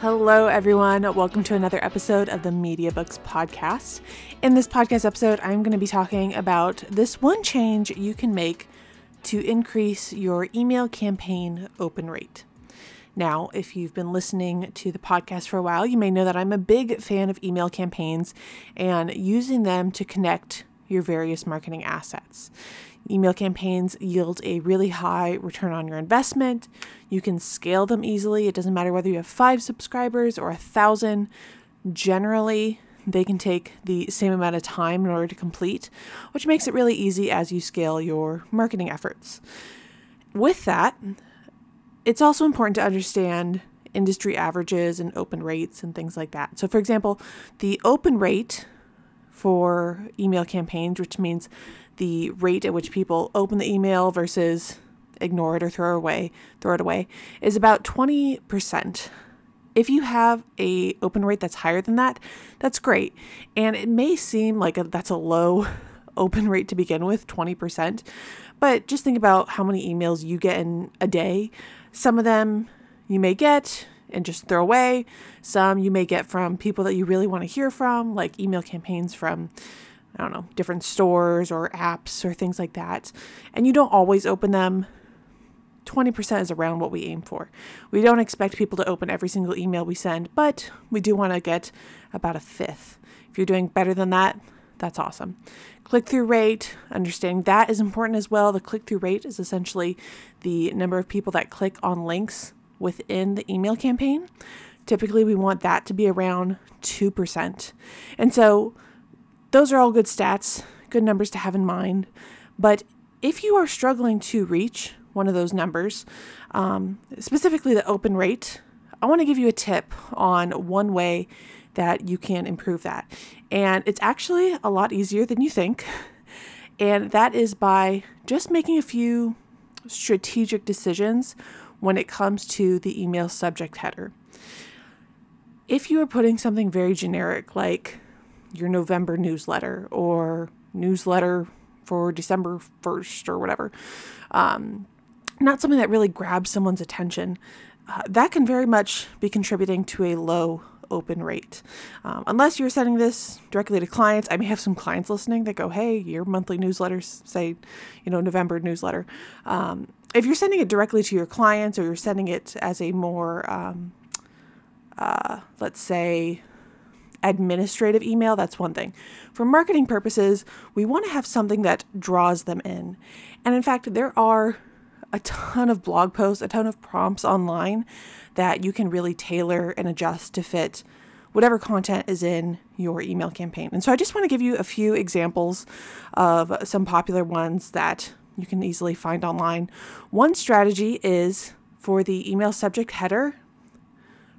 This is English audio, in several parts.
Hello, everyone. Welcome to another episode of the Media Books Podcast. In this podcast episode, I'm going to be talking about this one change you can make to increase your email campaign open rate. Now, if you've been listening to the podcast for a while, you may know that I'm a big fan of email campaigns and using them to connect your various marketing assets. Email campaigns yield a really high return on your investment. You can scale them easily. It doesn't matter whether you have five subscribers or a thousand. Generally, they can take the same amount of time in order to complete, which makes it really easy as you scale your marketing efforts. With that, it's also important to understand industry averages and open rates and things like that. So, for example, the open rate for email campaigns, which means the rate at which people open the email versus ignore it or throw it away, throw it away, is about 20%. If you have a open rate that's higher than that, that's great. And it may seem like a, that's a low open rate to begin with, 20%, but just think about how many emails you get in a day. Some of them you may get and just throw away. Some you may get from people that you really want to hear from, like email campaigns from I don't know, different stores or apps or things like that. And you don't always open them. 20% is around what we aim for. We don't expect people to open every single email we send, but we do want to get about a fifth. If you're doing better than that, that's awesome. Click through rate, understanding that is important as well. The click through rate is essentially the number of people that click on links within the email campaign. Typically, we want that to be around 2%. And so, those are all good stats, good numbers to have in mind. But if you are struggling to reach one of those numbers, um, specifically the open rate, I want to give you a tip on one way that you can improve that. And it's actually a lot easier than you think. And that is by just making a few strategic decisions when it comes to the email subject header. If you are putting something very generic like your November newsletter or newsletter for December 1st or whatever. Um, not something that really grabs someone's attention. Uh, that can very much be contributing to a low open rate. Um, unless you're sending this directly to clients, I may have some clients listening that go, hey, your monthly newsletters say, you know, November newsletter. Um, if you're sending it directly to your clients or you're sending it as a more, um, uh, let's say, administrative email, that's one thing. For marketing purposes, we want to have something that draws them in. And in fact, there are a ton of blog posts, a ton of prompts online that you can really tailor and adjust to fit whatever content is in your email campaign. And so I just want to give you a few examples of some popular ones that you can easily find online. One strategy is for the email subject header.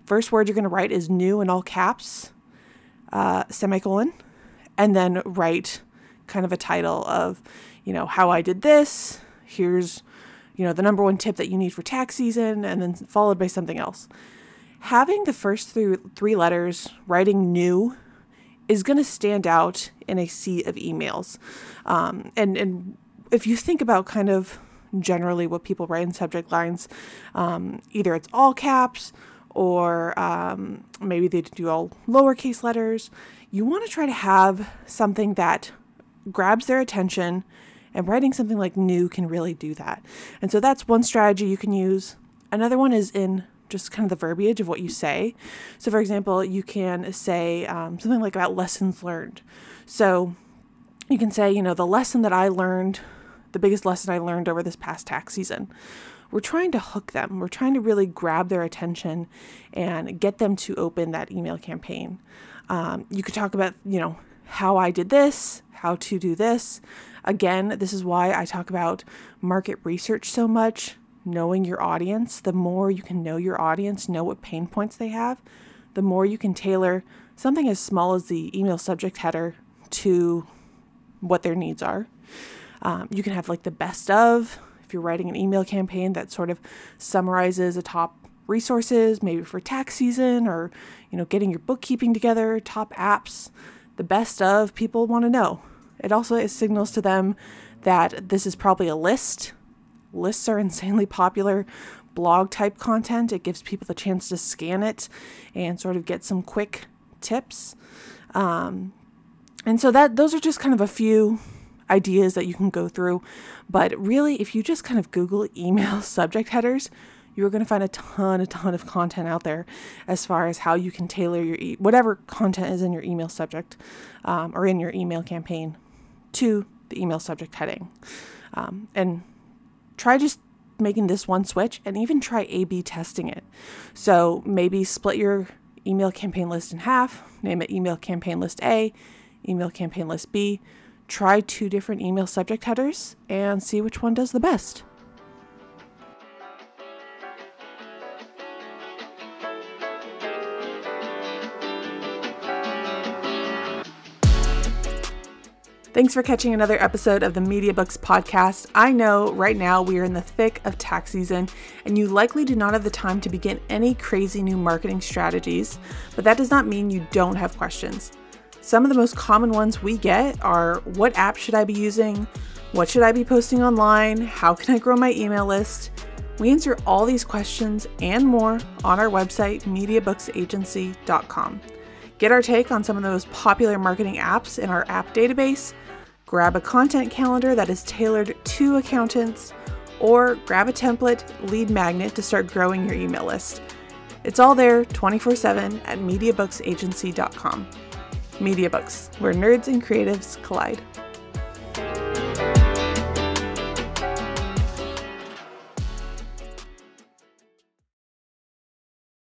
First word you're going to write is new in all caps uh, semicolon, and then write kind of a title of, you know, how I did this. Here's, you know, the number one tip that you need for tax season, and then followed by something else. Having the first three, three letters, writing new, is going to stand out in a sea of emails. Um, and, and if you think about kind of generally what people write in subject lines, um, either it's all caps or um, maybe they do all lowercase letters. You want to try to have something that grabs their attention, and writing something like new can really do that. And so that's one strategy you can use. Another one is in just kind of the verbiage of what you say. So, for example, you can say um, something like about lessons learned. So, you can say, you know, the lesson that I learned, the biggest lesson I learned over this past tax season we're trying to hook them. We're trying to really grab their attention and get them to open that email campaign. Um, you could talk about, you know, how I did this, how to do this. Again, this is why I talk about market research so much, knowing your audience. The more you can know your audience, know what pain points they have, the more you can tailor something as small as the email subject header to what their needs are. Um, you can have like the best of if you're writing an email campaign that sort of summarizes a top resources, maybe for tax season or you know getting your bookkeeping together, top apps, the best of people want to know. It also it signals to them that this is probably a list. Lists are insanely popular blog type content. It gives people the chance to scan it and sort of get some quick tips. Um, and so that those are just kind of a few ideas that you can go through. But really, if you just kind of Google email subject headers, you're going to find a ton, a ton of content out there as far as how you can tailor your e- whatever content is in your email subject um, or in your email campaign to the email subject heading. Um, and try just making this one switch and even try A B testing it. So maybe split your email campaign list in half, name it email campaign list A, email campaign list B. Try two different email subject headers and see which one does the best. Thanks for catching another episode of the Media Books podcast. I know right now we are in the thick of tax season, and you likely do not have the time to begin any crazy new marketing strategies, but that does not mean you don't have questions. Some of the most common ones we get are what app should I be using? What should I be posting online? How can I grow my email list? We answer all these questions and more on our website, mediabooksagency.com. Get our take on some of the most popular marketing apps in our app database grab a content calendar that is tailored to accountants, or grab a template lead magnet to start growing your email list. It's all there 24 7 at MediaBooksAgency.com. MediaBooks, where nerds and creatives collide.